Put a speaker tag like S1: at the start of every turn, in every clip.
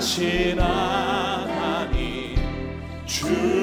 S1: 선하신 하나님 주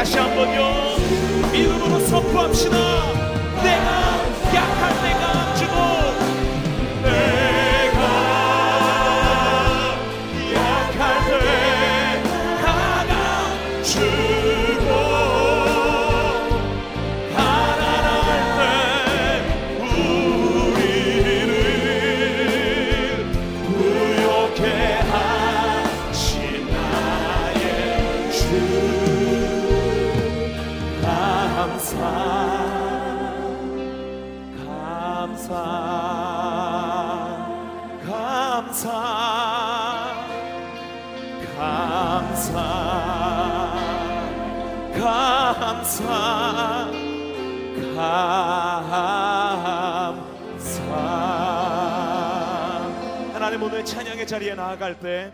S1: 다시 한번요. 믿음으로 선포합시다. 내가 하나님 오늘 찬양의 자리에 나아갈 때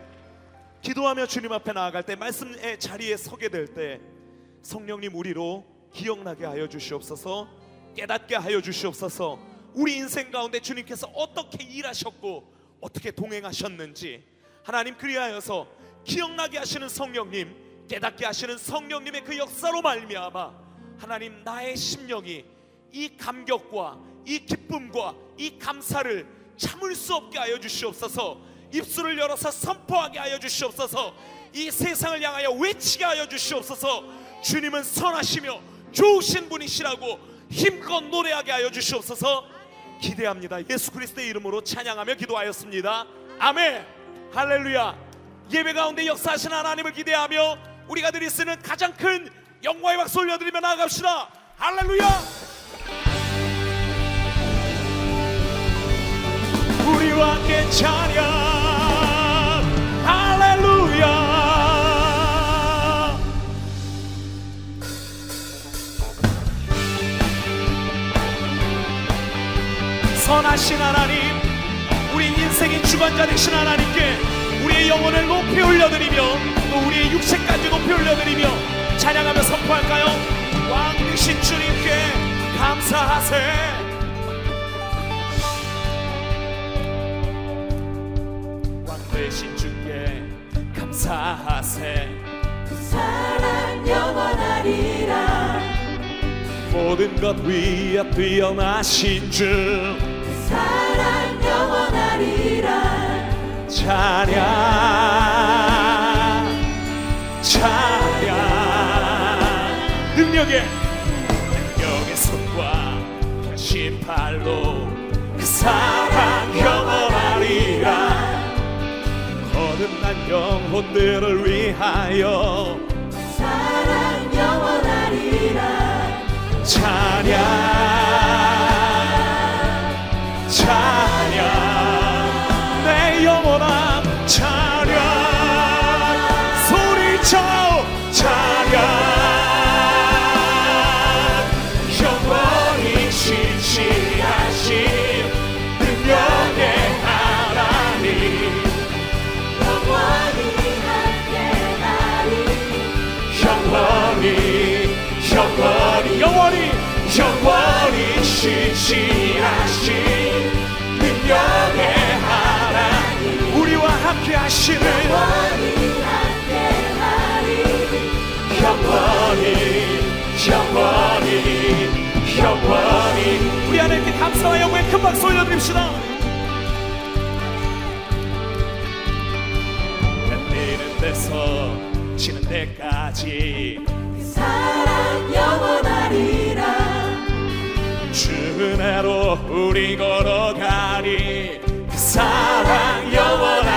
S1: 기도하며 주님 앞에 나아갈 때 말씀의 자리에 서게 될 때 성령님 우리로 기억나게 하여 주시옵소서 깨닫게 하여 주시옵소서 우리 인생 가운데 주님께서 어떻게 일하셨고 어떻게 동행하셨는지 하나님 그리하여서 기억나게 하시는 성령님 깨닫게 하시는 성령님의 그 역사로 말미암아 하나님 나의 심령이 이 감격과 이 기쁨과 이 감사를 참을 수 없게 하여 주시옵소서. 입술을 열어서 선포하게 하여 주시옵소서. 이 세상을 향하여 외치게 하여 주시옵소서. 주님은 선하시며 좋으신 분이시라고 힘껏 노래하게 하여 주시옵소서. 기대합니다. 예수 그리스도의 이름으로 찬양하며 기도하였습니다. 아멘. 할렐루야. 예배 가운데 역사하신 하나님을 기대하며 우리가 드릴 수 있는 가장 큰 영광의 박수 올려드리며 나아갑시다. 할렐루야 함께 찬양. 할렐루야. 선하신 하나님 우리 인생의 주관자 되신 하나님께 우리의 영혼을 높이 올려드리며 또 우리의 육체까지 높이 올려드리며 찬양하며 선포할까요? 왕 되신 주님께 감사하세 사하세.
S2: 사랑 영원하리라
S1: 모든 것 위에 뛰어나신 주.
S2: 사랑 영원하리라
S1: 찬양 찬양 능력의 능력의 손과 펴신 팔로 그 사랑 영혼들을 위하여.
S2: 사랑 영원하리라.
S1: 찬양 찬양. 내 영원한 찬양 신실하신 능력의 하나님. 우리와 함께 하시는
S2: 영원히 함께하리.
S1: 영원히 영원히 영원히. 우리 하나님께 감사와 영광의 큰 박수 올려드립시다. 흔들리는 데서 지는 데까지.
S2: 사랑 영원하리라.
S1: 주 은혜로 우리 걸어가니 그 사랑 영원하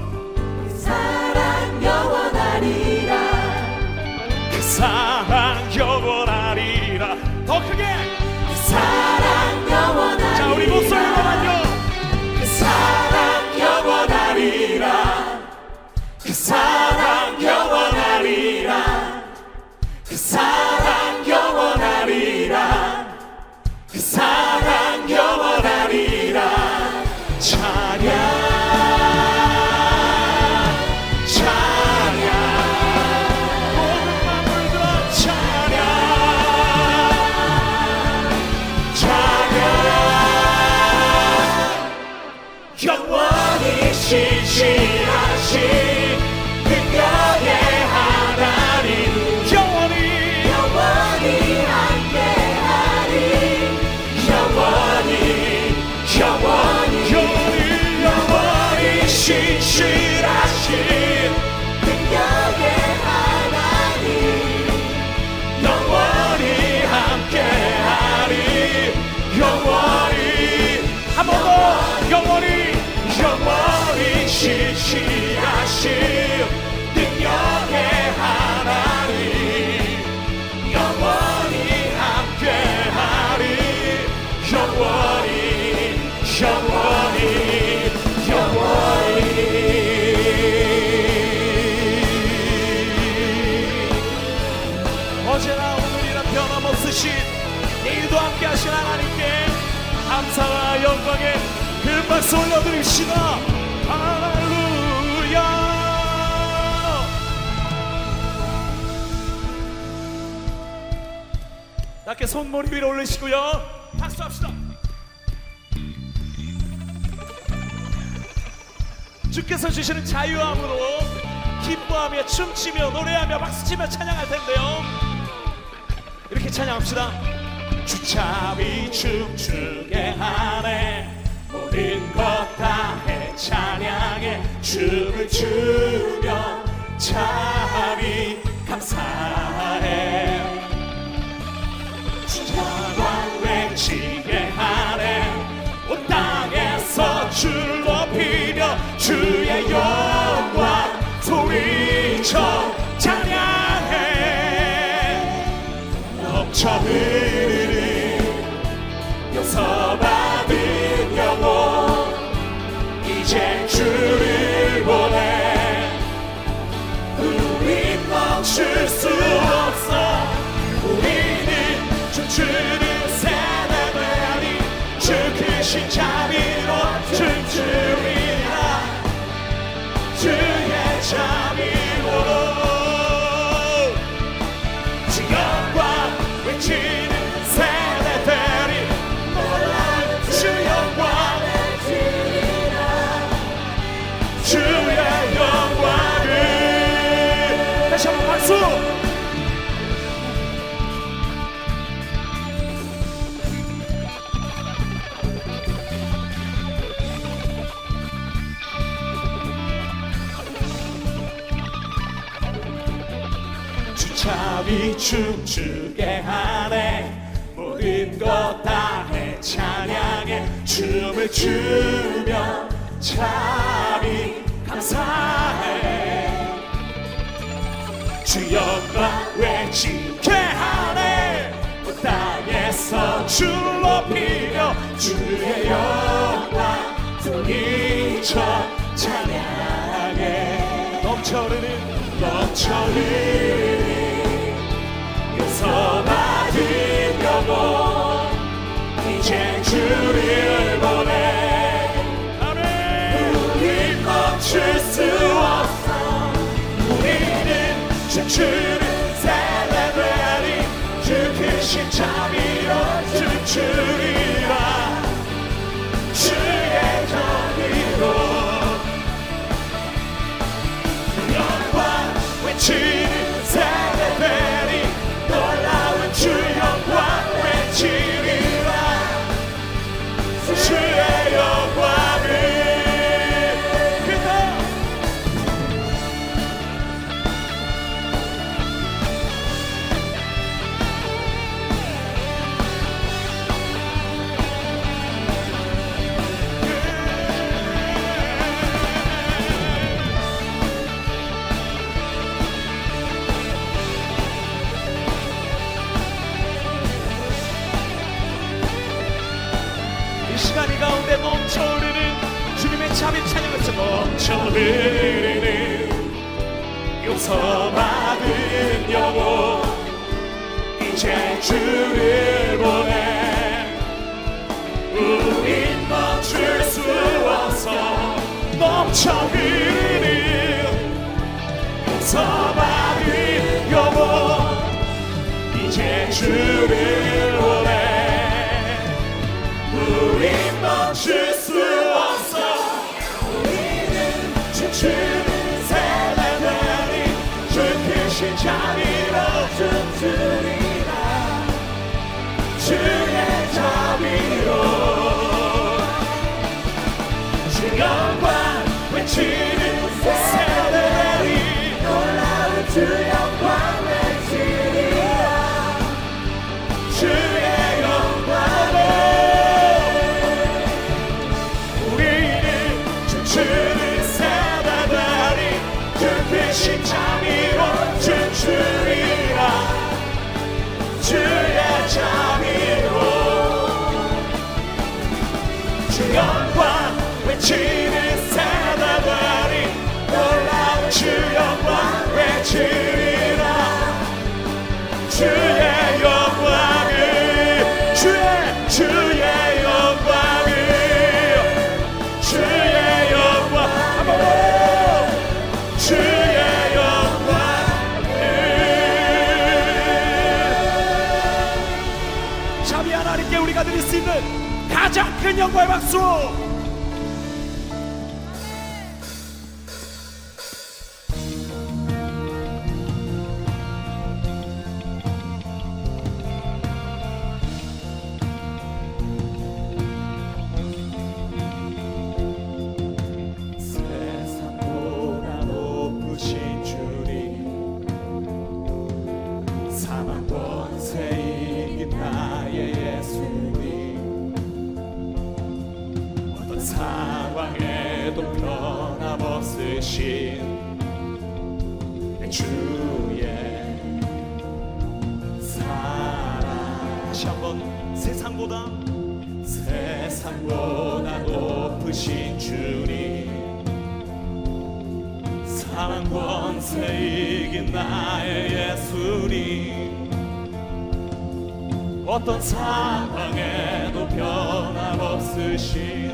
S1: 사 내일도 함께 하신 하나님께 감사와 영광의 큰 박수 올려드립시다 낮게 손머리 위로 올리시고요. 박수합시다. 주께서 주시는 자유함으로 기뻐하며 춤추며 노래하며 박수치며 찬양할 텐데요. 이렇게 찬양합시다. 주참이 춤추게 하네. 모든 것 다 해 찬양해. 춤을 추며 참이 감사해 외치게 하네. 온 땅에서 주를 높이며 주의 영광 소리쳐 찬양해. 넘쳐 흐르는 용서 크신 자비로 마음이 춤추게 하네. 모든 것 다해 찬양해 춤을 추며 참이 감사해. 주 영광 외치게 하네? 그 땅에서 주 높이며 주의 영광 소리쳐 찬양해 넘쳐흐르는 넘쳐흐르는 용서 받은 영혼 이제 주를 보내. 우리 멈출 수 없어. 우리는 춤추는 셀레브레리 주 크신 자비 용서받은 영혼 이제 주를 보내. 우린 멈출 수 없어. 넘쳐 흐르는 용서받은 영혼 이제 주를 보내. 우린 멈출 수 없어. 우리는 춤추 춤 가장 큰 영광의 박수 어떤 상황에도 변함없으신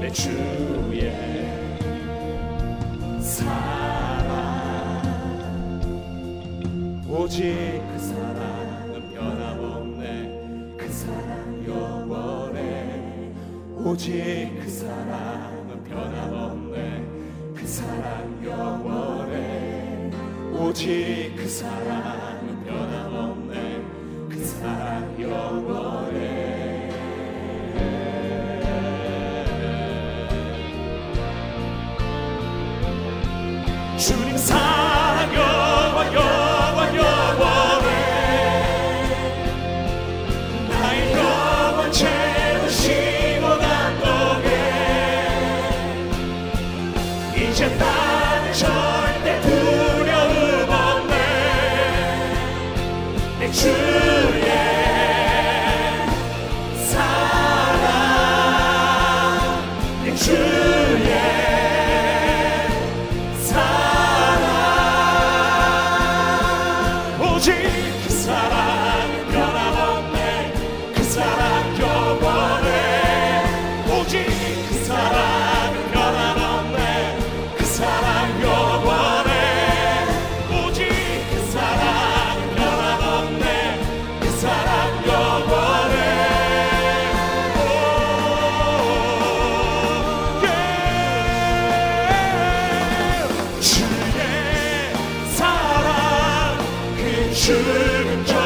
S1: 내 주의 사랑. 오직 그 사랑은 변함없네. 그 사랑 영원해. 오직 그 사랑은 변함없네. 그 사랑 영원해. 오직 그 사랑 injetar. schönen Tag.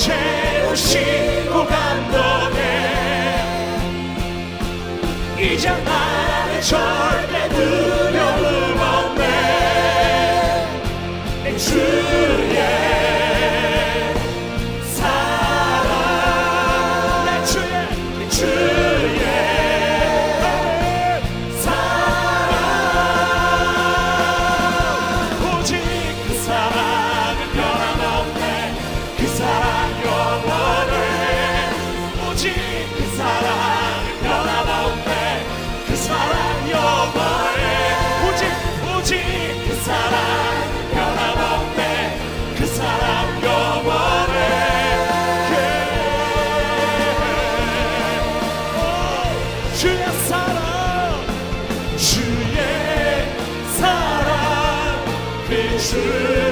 S1: 채우시고 감동해. 이제 나는 절 그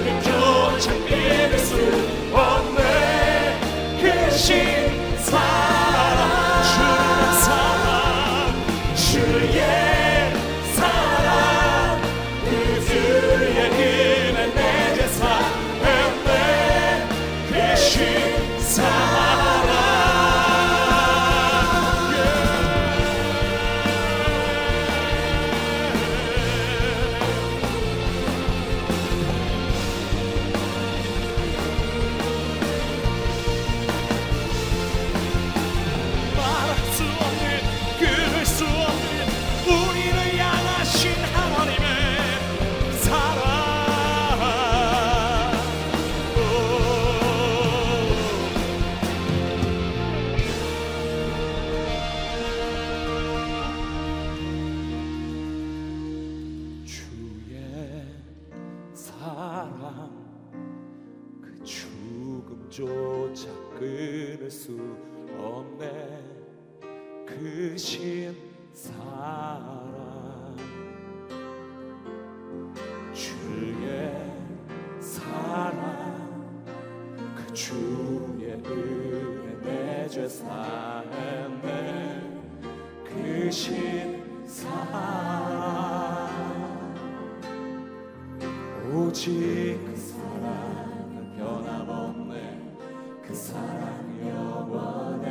S1: 영원해.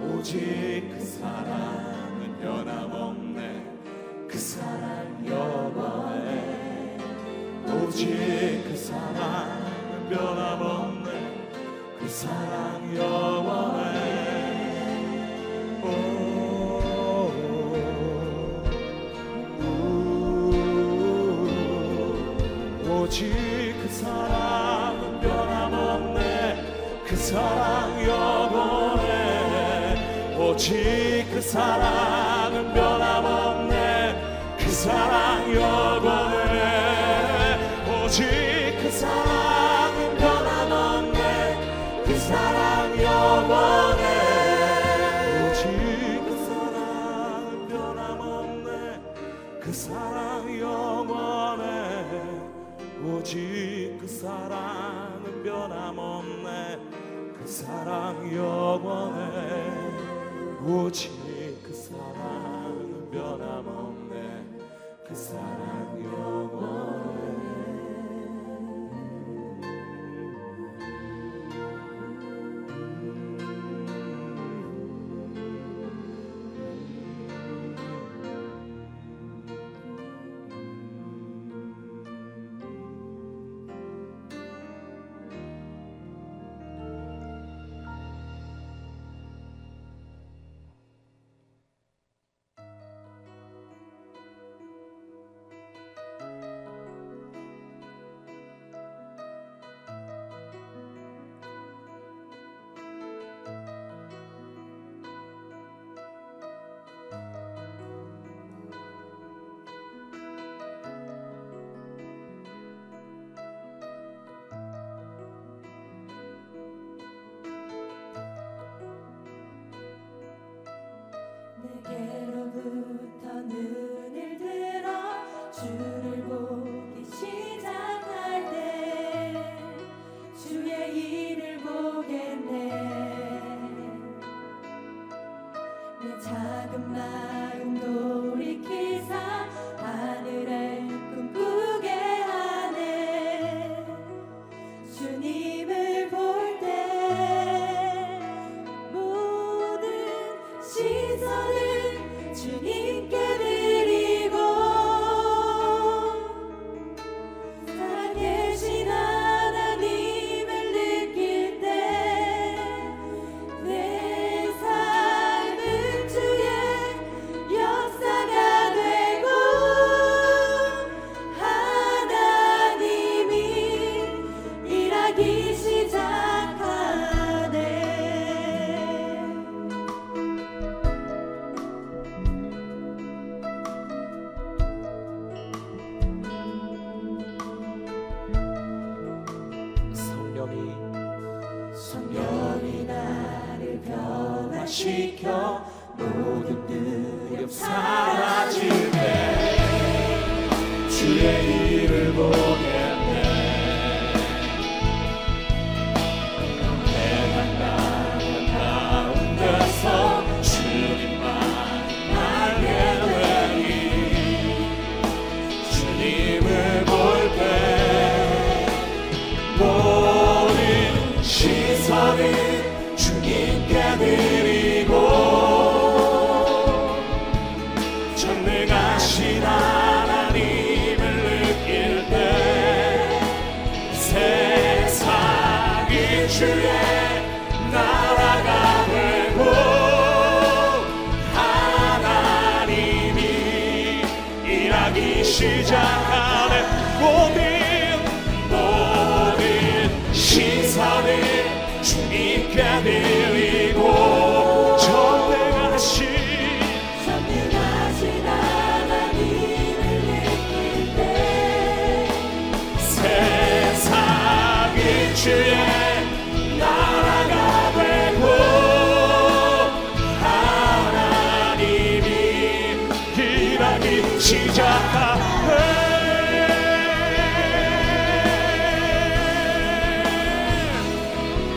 S1: 오직 그 사랑은 변함없네. 그 사랑 영원해. 오직 그 사랑은 변함없네. 그 사랑 영원해. 오, 오직 그사 그 사랑 영원해. 오직 그 사랑은 변함없네. 그 사랑 영원해. 오직 그 사랑은 변함없네. 그 사랑 영원해. 오직 그 사랑은 변함없네. 그 사랑 영원해. 오직 그 사랑은 변함없네. 그 사랑 영원해 오직
S2: 시작하네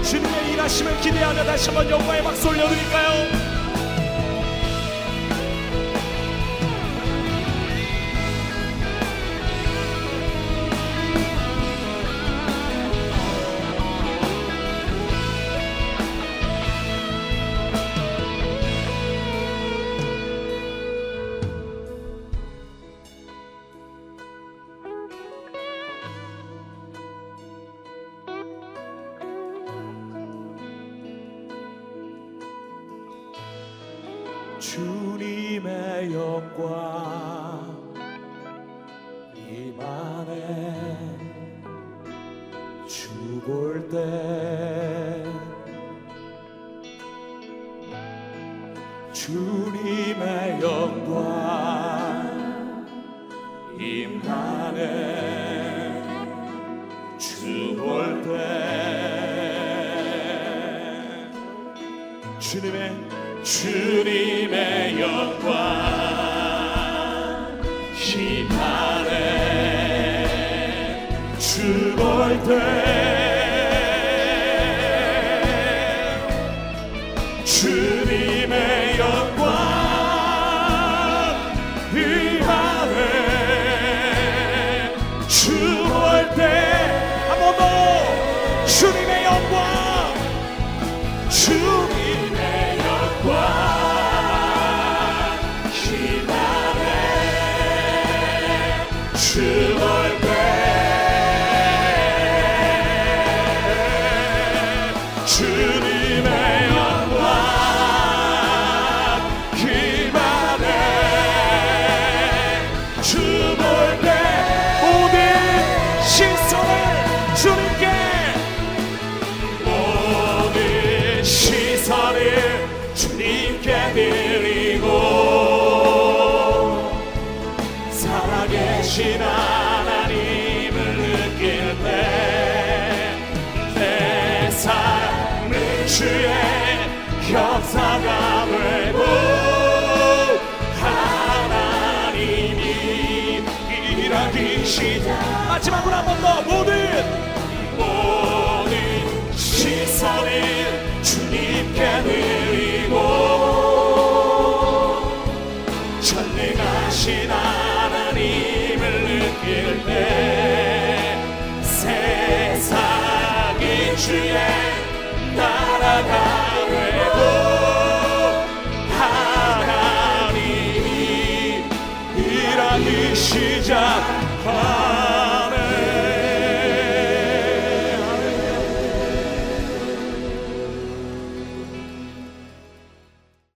S2: 주님의
S1: 일하심을 기대하며 다시 한번 영광의 박수 올려드릴까요? 주님의 영광 이만에 죽을 때. 주님의 영광 임하네 죽을 때. 주님의 주님. say 시작 마지막으로 한 번 더 모든 모든 시선을 주님께 드리고 전능하신 하나님을 느낄 때 세상이 주의 나라가